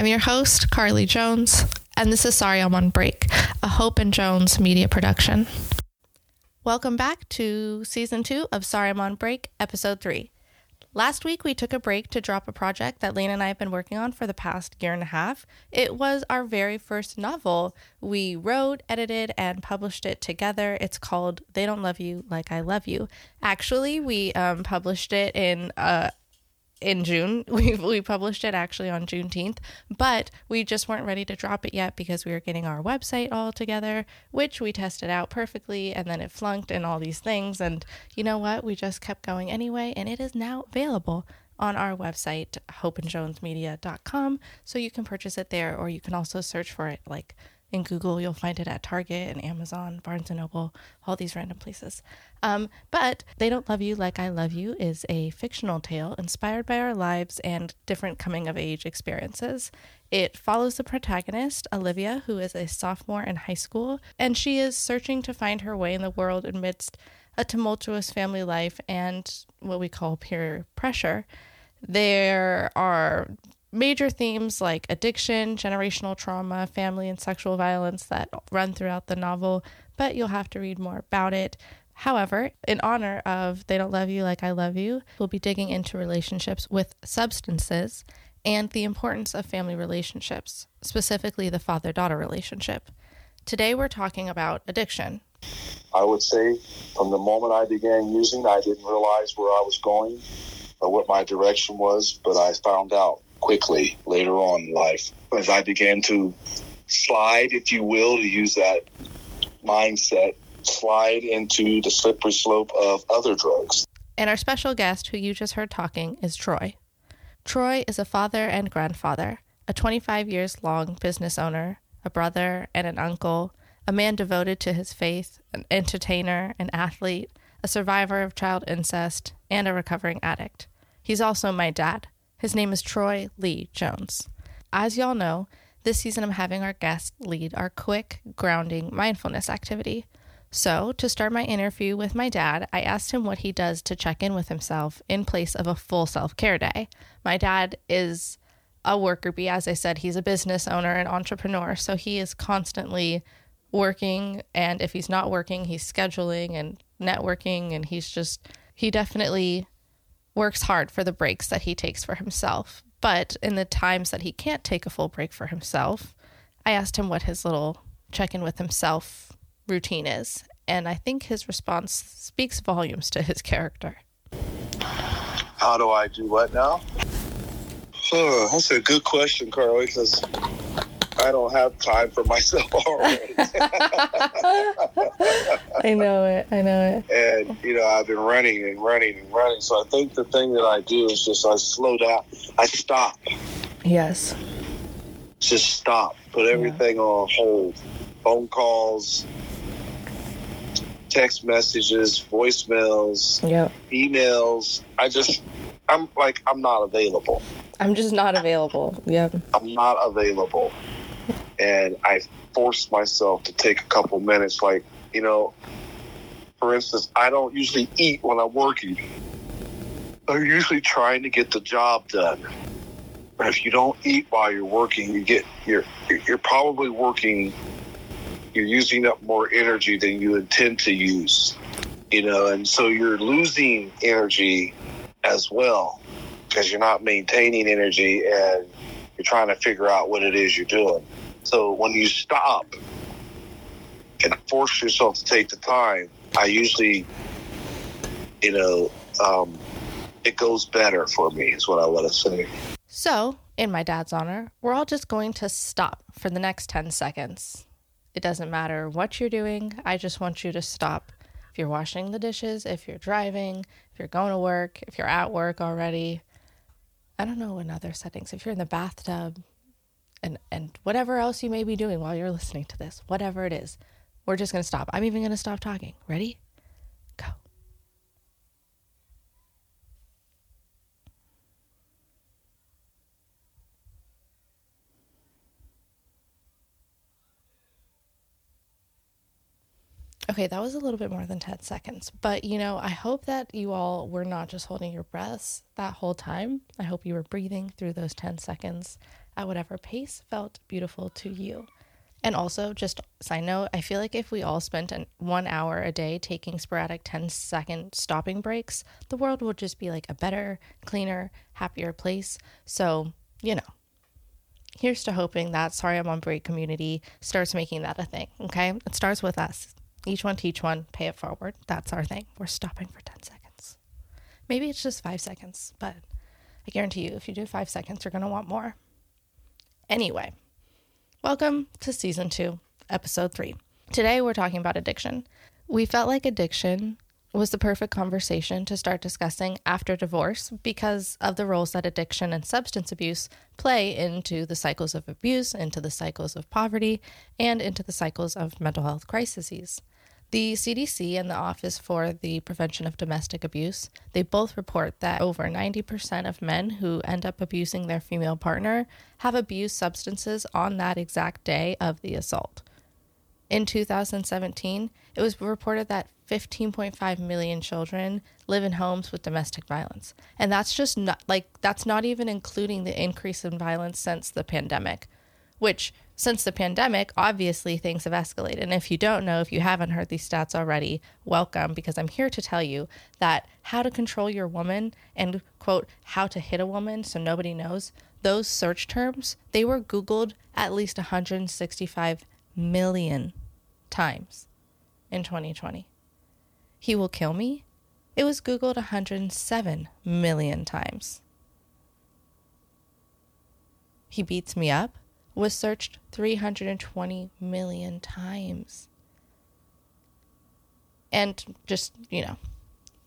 I'm your host, Carly Jones, and this is Sorry I'm on Break, a Hope and Jones media production. Welcome back to season two of Sorry I'm on Break, episode three. Last week, we took a break to drop a project that Lane and I have been working on for the past year and a half. It was our very first novel. We wrote, edited, and published it together. It's called They Don't Love You Like I Love You. Actually, we um, published it in uh, in June. We, we published it actually on Juneteenth, but we just weren't ready to drop it yet because we were getting our website all together, which we tested out perfectly and then it flunked and all these things. And you know what? We just kept going anyway, and it is now available on our website, hopeandjonesmedia.com. So you can purchase it there, or you can also search for it like in Google. You'll find it at Target and Amazon, Barnes and Noble, all these random places. Um, but They Don't Love You Like I Love You is a fictional tale inspired by our lives and different coming of age experiences. It follows the protagonist, Olivia, who is a sophomore in high school, and she is searching to find her way in the world amidst a tumultuous family life and what we call peer pressure. There are major themes like addiction, generational trauma, family and sexual violence that run throughout the novel, but you'll have to read more about it. However, in honor of They Don't Love You Like I Love You, we'll be digging into relationships with substances and the importance of family relationships, specifically the father daughter relationship. Today, we're talking about addiction. I would say from the moment I began using, I didn't realize where I was going or what my direction was, but I found out quickly later on in life as I began to slide, if you will, to use that mindset, slide into the slippery slope of other drugs. And our special guest, who you just heard talking, is Troy. Troy is a father and grandfather, a 25 years long business owner, a brother and an uncle, a man devoted to his faith, an entertainer, an athlete, a survivor of child incest, and a recovering addict. He's also my dad. His name is Troy Lee Jones. As y'all know, this season I'm having our guest lead our quick, grounding mindfulness activity. So, to start my interview with my dad, I asked him what he does to check in with himself in place of a full self care day. My dad is a worker bee. As I said, he's a business owner and entrepreneur. So, he is constantly working. And if he's not working, he's scheduling and networking. And he's just, he definitely works hard for the breaks that he takes for himself. But in the times that he can't take a full break for himself, I asked him what his little check in with himself routine is. And I think his response speaks volumes to his character. How do I do what now? Oh, that's a good question, Carly, because I don't have time for myself already. I know it. I know it. And, you know, I've been running and running and running. So I think the thing that I do is just I slow down, I stop. Yes. Just stop. Put everything yeah. on hold. Phone calls, text messages, voicemails, yep. emails. I just, I'm like, I'm not available. I'm just not available. Yep. I'm not available and I forced myself to take a couple minutes. Like, you know, for instance, I don't usually eat when I'm working. I'm usually trying to get the job done. But if you don't eat while you're working, you get you're you're probably working. You're using up more energy than you intend to use, you know, and so you're losing energy as well because you're not maintaining energy and you're trying to figure out what it is you're doing. So when you stop and force yourself to take the time, I usually, you know, um, it goes better for me, is what I want to say. So, in my dad's honor, we're all just going to stop for the next 10 seconds. It doesn't matter what you're doing, I just want you to stop. If you're washing the dishes, if you're driving, if you're going to work, if you're at work already, I don't know in other settings, if you're in the bathtub, and and whatever else you may be doing while you're listening to this, whatever it is, we're just going to stop. I'm even going to stop talking. Ready? Go. Okay, that was a little bit more than 10 seconds. But, you know, I hope that you all were not just holding your breaths that whole time. I hope you were breathing through those 10 seconds at whatever pace felt beautiful to you. And also, just side note, I feel like if we all spent an, one hour a day taking sporadic 10 second stopping breaks, the world would just be like a better, cleaner, happier place. So, you know, here's to hoping that Sorry I'm on Break community starts making that a thing, okay? It starts with us. Each one teach one, pay it forward. That's our thing. We're stopping for 10 seconds. Maybe it's just five seconds, but I guarantee you, if you do five seconds, you're going to want more. Anyway, welcome to season two, episode three. Today, we're talking about addiction. We felt like addiction was the perfect conversation to start discussing after divorce because of the roles that addiction and substance abuse play into the cycles of abuse, into the cycles of poverty, and into the cycles of mental health crises. The CDC and the Office for the Prevention of Domestic Abuse, they both report that over 90% of men who end up abusing their female partner have abused substances on that exact day of the assault. In 2017, it was reported that 15.5 million children live in homes with domestic violence. And that's just not like that's not even including the increase in violence since the pandemic, which since the pandemic, obviously things have escalated. And if you don't know, if you haven't heard these stats already, welcome because I'm here to tell you that how to control your woman and quote, how to hit a woman so nobody knows, those search terms, they were Googled at least 165 million times in 2020. He will kill me? It was Googled 107 million times. He beats me up was searched 320 million times. And just, you know,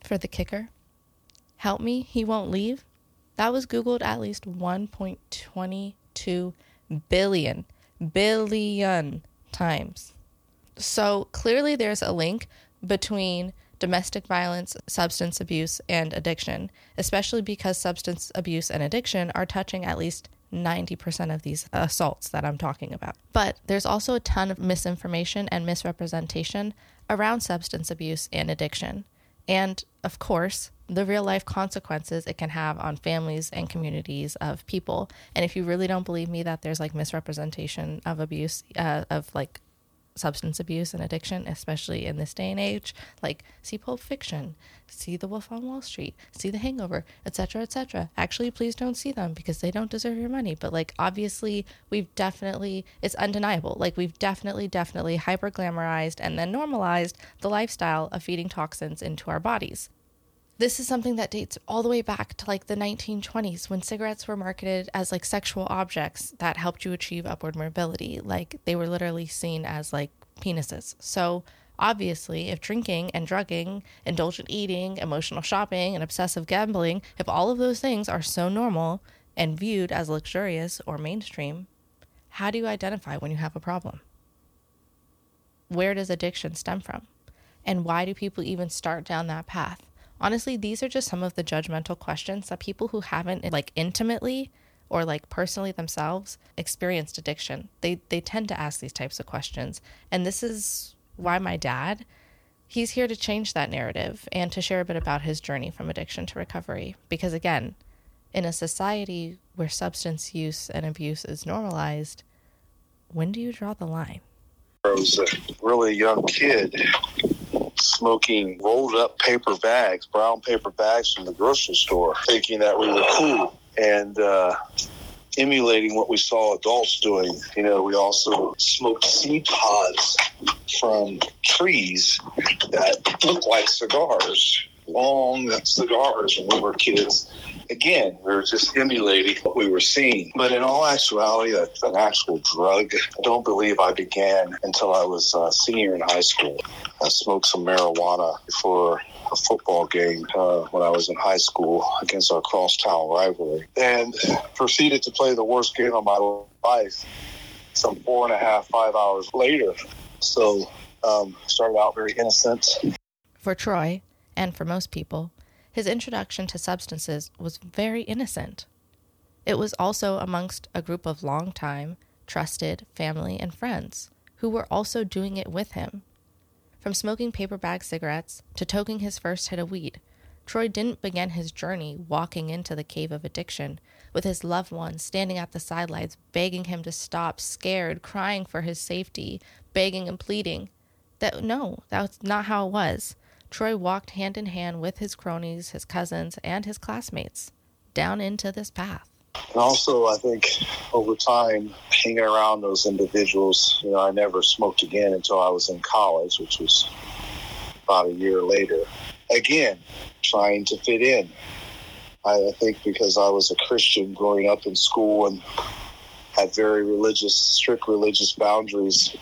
for the kicker, help me, he won't leave. That was Googled at least 1.22 billion, billion times. So clearly there's a link between domestic violence, substance abuse, and addiction, especially because substance abuse and addiction are touching at least 90% of these assaults that I'm talking about. But there's also a ton of misinformation and misrepresentation around substance abuse and addiction. And of course, the real life consequences it can have on families and communities of people. And if you really don't believe me that there's like misrepresentation of abuse, uh, of like substance abuse and addiction, especially in this day and age. Like see Pulp Fiction, see The Wolf on Wall Street, see The Hangover, etc., etc. Actually, please don't see them because they don't deserve your money. But like obviously, we've definitely it's undeniable. Like we've definitely, definitely hyper glamorized and then normalized the lifestyle of feeding toxins into our bodies. This is something that dates all the way back to like the 1920s when cigarettes were marketed as like sexual objects that helped you achieve upward mobility. Like they were literally seen as like penises. So obviously, if drinking and drugging, indulgent eating, emotional shopping, and obsessive gambling, if all of those things are so normal and viewed as luxurious or mainstream, how do you identify when you have a problem? Where does addiction stem from? And why do people even start down that path? Honestly, these are just some of the judgmental questions that people who haven't like intimately or like personally themselves experienced addiction, they they tend to ask these types of questions. And this is why my dad he's here to change that narrative and to share a bit about his journey from addiction to recovery because again, in a society where substance use and abuse is normalized, when do you draw the line? I was a really young kid smoking rolled up paper bags, brown paper bags from the grocery store, thinking that we were cool and uh, emulating what we saw adults doing. You know, we also smoked seed pods from trees that looked like cigars, long cigars when we were kids again, we were just emulating what we were seeing. But in all actuality, a, an actual drug, I don't believe I began until I was a senior in high school. I smoked some marijuana before a football game uh, when I was in high school against our crosstown rivalry and proceeded to play the worst game of my life some four and a half, five hours later. So um, started out very innocent. For Troy, and for most people, his introduction to substances was very innocent. It was also amongst a group of long-time, trusted family and friends who were also doing it with him. From smoking paper bag cigarettes to toking his first hit of weed, Troy didn't begin his journey walking into the cave of addiction with his loved ones standing at the sidelines, begging him to stop, scared, crying for his safety, begging and pleading. That no, that's not how it was. Troy walked hand in hand with his cronies, his cousins, and his classmates down into this path. And also, I think over time, hanging around those individuals, you know, I never smoked again until I was in college, which was about a year later. Again, trying to fit in. I think because I was a Christian growing up in school and had very religious, strict religious boundaries,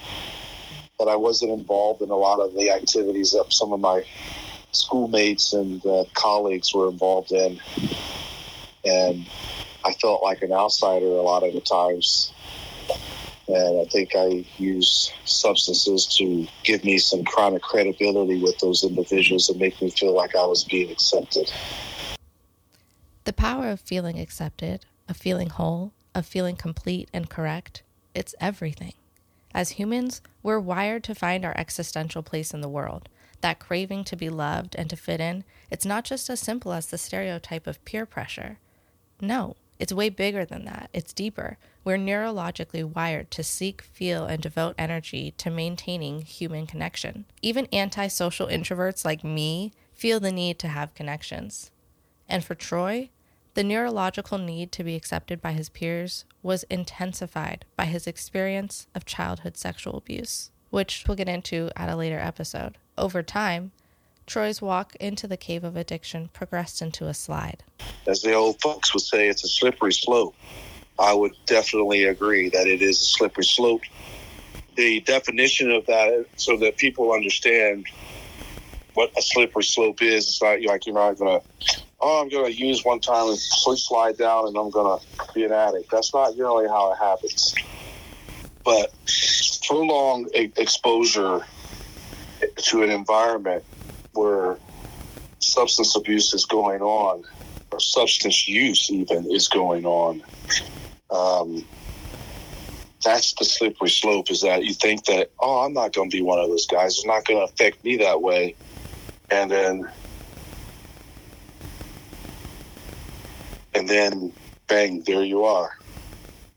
that I wasn't involved in a lot of the activities that some of my schoolmates and uh, colleagues were involved in. And I felt like an outsider a lot of the times. And I think I used substances to give me some kind of credibility with those individuals and make me feel like I was being accepted. The power of feeling accepted, of feeling whole, of feeling complete and correct, it's everything. As humans, we're wired to find our existential place in the world. That craving to be loved and to fit in, it's not just as simple as the stereotype of peer pressure. No, it's way bigger than that. It's deeper. We're neurologically wired to seek, feel, and devote energy to maintaining human connection. Even antisocial introverts like me feel the need to have connections. And for Troy, the neurological need to be accepted by his peers was intensified by his experience of childhood sexual abuse, which we'll get into at a later episode. Over time, Troy's walk into the cave of addiction progressed into a slide. As the old folks would say, it's a slippery slope. I would definitely agree that it is a slippery slope. The definition of that, so that people understand what a slippery slope is, it's not like you're not going to, oh, I'm going to use one time and slide down and I'm going to be an addict. That's not generally how it happens. But prolonged exposure to an environment where substance abuse is going on, or substance use even is going on. Um, that's the slippery slope is that you think that, oh, I'm not going to be one of those guys. It's not going to affect me that way. And then, then, bang, there you are,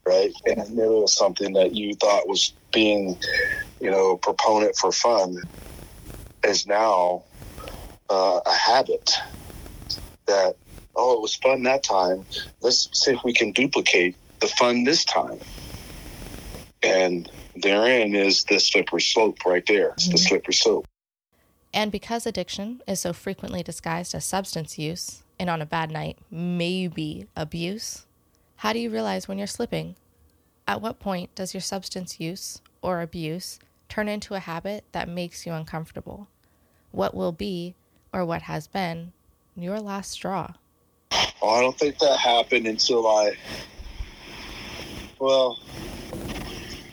right? In the middle of something that you thought was being, you know, a proponent for fun is now uh, a habit that oh it was fun that time let's see if we can duplicate the fun this time and therein is the slippery slope right there it's mm-hmm. the slippery slope and because addiction is so frequently disguised as substance use and on a bad night maybe abuse how do you realize when you're slipping at what point does your substance use or abuse turn into a habit that makes you uncomfortable what will be or what has been your last straw? Oh, I don't think that happened until I, well,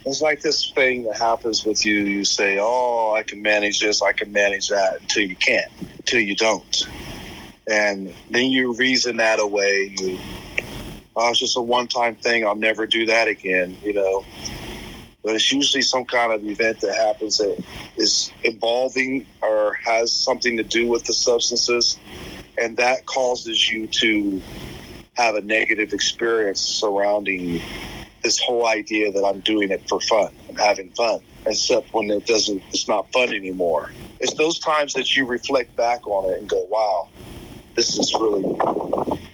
it's like this thing that happens with you. You say, oh, I can manage this, I can manage that, until you can't, until you don't. And then you reason that away. You, oh, it's just a one time thing. I'll never do that again, you know but it's usually some kind of event that happens that is involving or has something to do with the substances, and that causes you to have a negative experience surrounding this whole idea that I'm doing it for fun. I'm having fun, except when it doesn't, it's not fun anymore. It's those times that you reflect back on it and go, wow, this is really,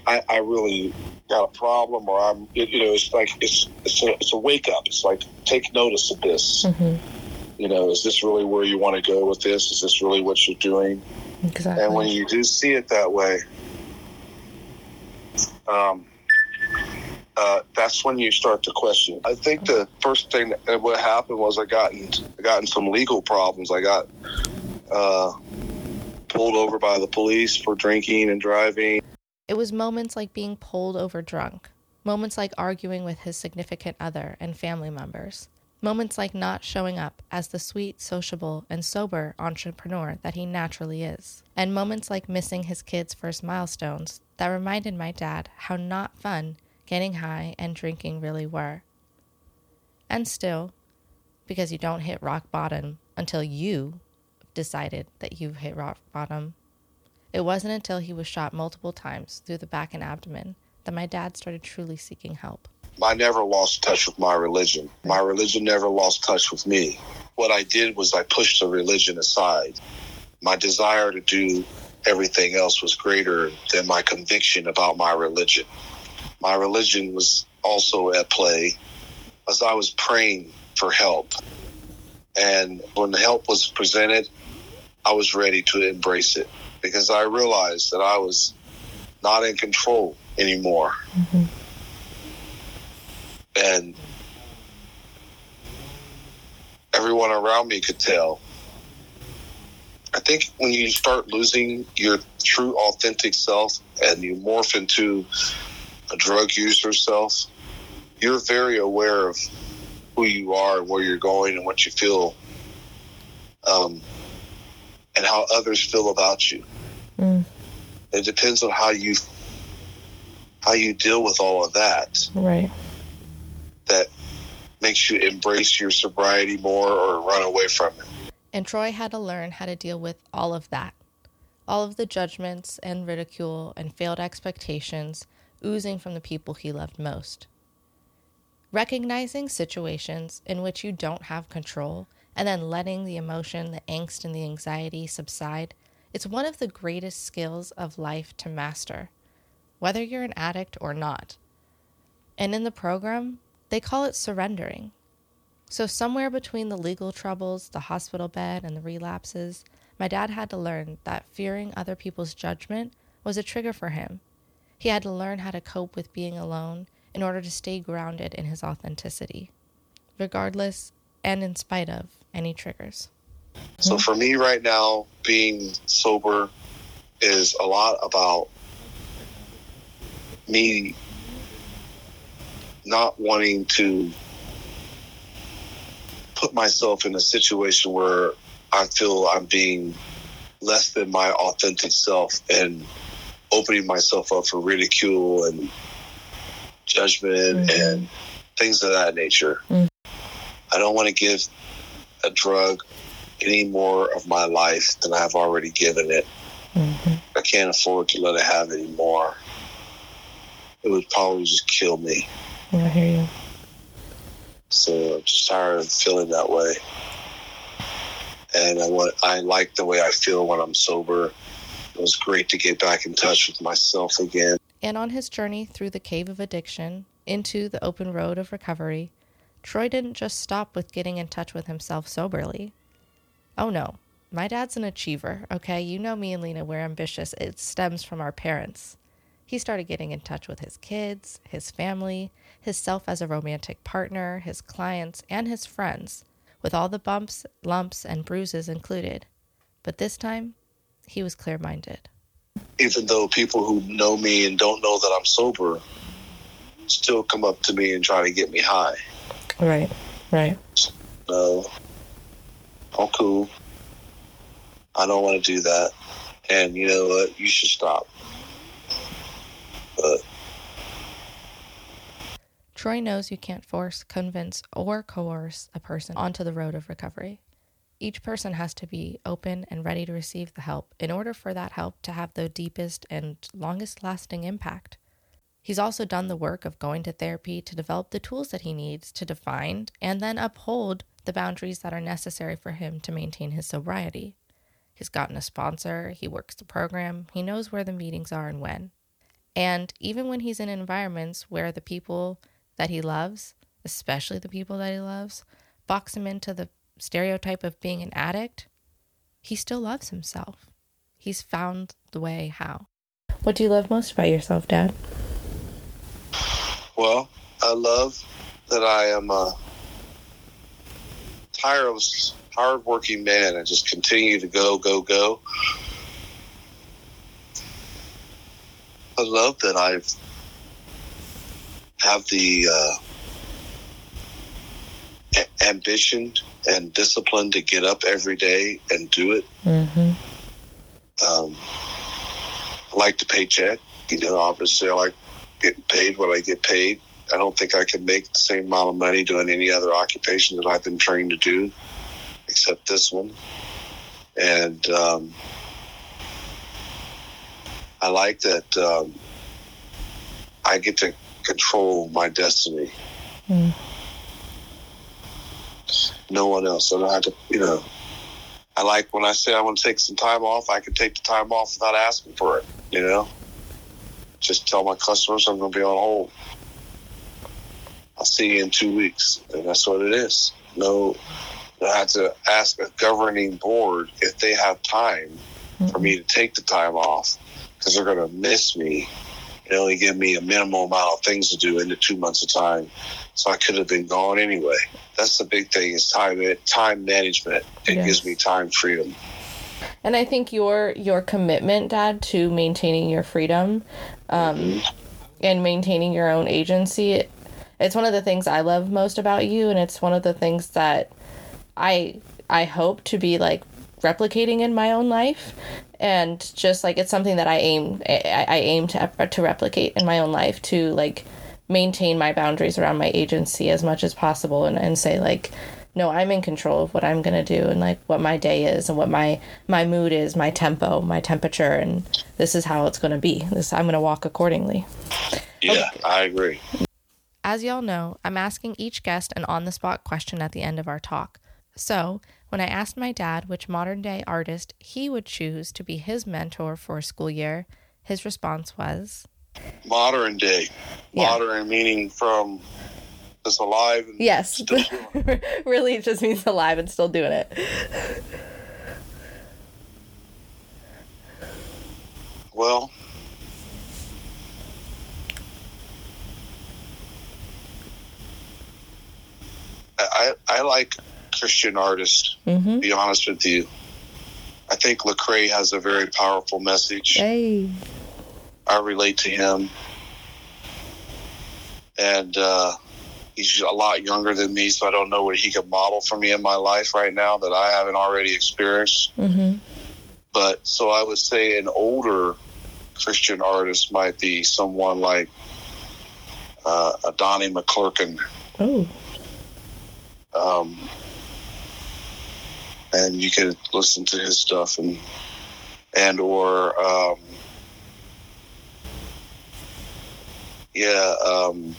I, I really got a problem or I'm, you know, it's like, it's, it's a, it's a wake up. It's like, take notice of this. Mm-hmm. You know, is this really where you want to go with this? Is this really what you're doing? Exactly. And when you do see it that way, um, uh, that's when you start to question. I think the first thing that what happened was I got in, I got in some legal problems. I got uh, pulled over by the police for drinking and driving. It was moments like being pulled over drunk, moments like arguing with his significant other and family members, moments like not showing up as the sweet, sociable, and sober entrepreneur that he naturally is, and moments like missing his kids' first milestones that reminded my dad how not fun getting high and drinking really were. And still, because you don't hit rock bottom until you decided that you've hit rock bottom. It wasn't until he was shot multiple times through the back and abdomen that my dad started truly seeking help. I never lost touch with my religion. My religion never lost touch with me. What I did was I pushed the religion aside. My desire to do everything else was greater than my conviction about my religion. My religion was also at play as I was praying for help. And when the help was presented, I was ready to embrace it because I realized that I was not in control anymore. Mm-hmm. And everyone around me could tell. I think when you start losing your true authentic self and you morph into a drug user self, you're very aware of who you are and where you're going and what you feel um, and how others feel about you. Mm. It depends on how you how you deal with all of that. Right. That makes you embrace your sobriety more or run away from it. And Troy had to learn how to deal with all of that. All of the judgments and ridicule and failed expectations oozing from the people he loved most. Recognizing situations in which you don't have control and then letting the emotion, the angst, and the anxiety subside, it's one of the greatest skills of life to master, whether you're an addict or not. And in the program, they call it surrendering. So, somewhere between the legal troubles, the hospital bed, and the relapses, my dad had to learn that fearing other people's judgment was a trigger for him. He had to learn how to cope with being alone in order to stay grounded in his authenticity, regardless and in spite of any triggers. So, for me right now, being sober is a lot about me not wanting to put myself in a situation where I feel I'm being less than my authentic self and opening myself up for ridicule and judgment mm-hmm. and things of that nature. Mm-hmm. I don't want to give a drug any more of my life than I've already given it. Mm-hmm. I can't afford to let it have any more. It would probably just kill me. I hear you. So I'm just tired of feeling that way. And I want I like the way I feel when I'm sober. It was great to get back in touch with myself again. And on his journey through the cave of addiction into the open road of recovery, Troy didn't just stop with getting in touch with himself soberly. Oh no, my dad's an achiever, okay? You know me and Lena, we're ambitious. It stems from our parents. He started getting in touch with his kids, his family, his self as a romantic partner, his clients, and his friends, with all the bumps, lumps, and bruises included. But this time, he was clear minded. Even though people who know me and don't know that I'm sober still come up to me and try to get me high. Right, right. No, I'm cool. I don't want to do that. And you know what? You should stop. But Troy knows you can't force, convince, or coerce a person onto the road of recovery. Each person has to be open and ready to receive the help in order for that help to have the deepest and longest lasting impact. He's also done the work of going to therapy to develop the tools that he needs to define and then uphold the boundaries that are necessary for him to maintain his sobriety. He's gotten a sponsor, he works the program, he knows where the meetings are and when. And even when he's in environments where the people that he loves, especially the people that he loves, box him into the stereotype of being an addict, he still loves himself. He's found the way how. What do you love most about yourself, Dad? Well, I love that I am a tireless, hardworking man and just continue to go, go, go. I love that I've have the uh, a- ambition and discipline to get up every day and do it. Mm-hmm. Um, I like the paycheck. You know, obviously, I like getting paid what I get paid. I don't think I can make the same amount of money doing any other occupation that I've been trained to do, except this one. and um, I like that um, I get to control my destiny. Mm. No one else. I don't have to, you know. I like when I say I want to take some time off, I can take the time off without asking for it, you know? Just tell my customers I'm going to be on hold. I'll see you in two weeks. And that's what it is. No, I have to ask a governing board if they have time for me to take the time off because they're going to miss me and only give me a minimal amount of things to do in the two months of time. So I could have been gone anyway. That's the big thing is time time management. It Yes. gives me time freedom. And I think your your commitment, Dad, to maintaining your freedom um, and maintaining your own agency. It's one of the things I love most about you, and it's one of the things that I I hope to be like replicating in my own life, and just like it's something that I aim I, I aim to to replicate in my own life to like maintain my boundaries around my agency as much as possible, and, and say like no i'm in control of what i'm going to do and like what my day is and what my my mood is my tempo my temperature and this is how it's going to be this i'm going to walk accordingly Yeah, I agree. as y'all know i'm asking each guest an on-the-spot question at the end of our talk so when i asked my dad which modern day artist he would choose to be his mentor for a school year his response was Modern day. Yeah. Modern meaning from alive and yes really it just means alive and still doing it Well, I, I like Christian artists, mm-hmm. be honest with you. I think Lecrae has a very powerful message. hey I relate to him. And uh, he's a lot younger than me, so I don't know what he could model for me in my life right now that I haven't already experienced. mm-hmm. But so I would say an older Christian artist might be someone like uh, a Donnie McClurkin. oh Um, and you could listen to his stuff and and or um, yeah, um,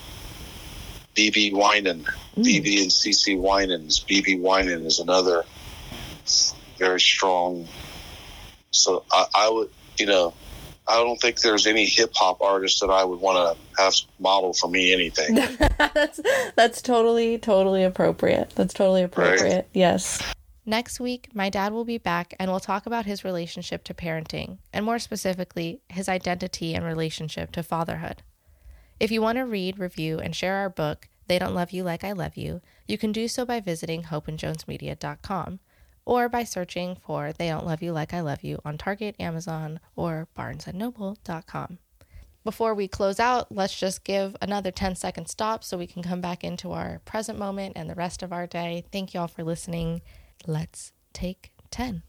BeBe Winan, mm. BeBe and CeCe Winans. BeBe Winan is another very strong. So I, I would, you know, I don't think there's any hip hop artist that I would want to have model for me anything. that's that's totally totally appropriate. That's totally appropriate. Yes. Next week, my dad will be back and we'll talk about his relationship to parenting, and more specifically, his identity and relationship to fatherhood. If you want to read, review, and share our book, They Don't Love You Like I Love You, you can do so by visiting hopeandjonesmedia.com or by searching for They Don't Love You Like I Love You on Target, Amazon, or barnesandnoble.com. Before we close out, let's just give another 10 second stop so we can come back into our present moment and the rest of our day. Thank you all for listening. Let's take 10.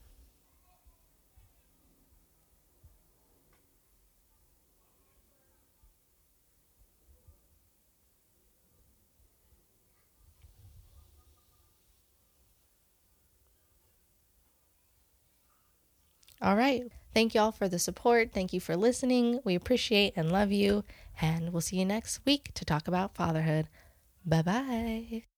All right. Thank you all for the support. Thank you for listening. We appreciate and love you. And we'll see you next week to talk about fatherhood. Bye bye.